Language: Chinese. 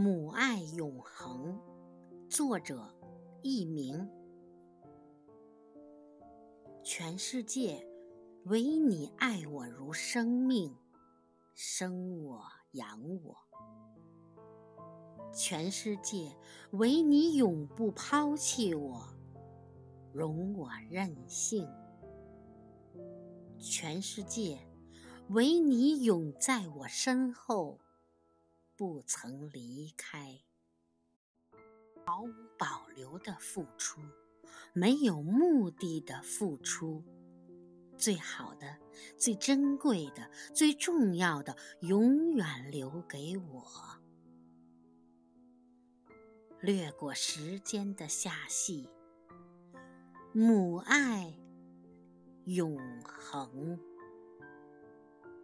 母爱永恒，作者佚名。全世界唯你爱我如生命，生我养我。全世界唯你永不抛弃我，容我任性。全世界唯你永在我身后。不曾离开，毫无保留的付出，没有目的的付出，最好的、最珍贵的、最重要的，永远留给我。掠过时间的下隙，母爱永恒。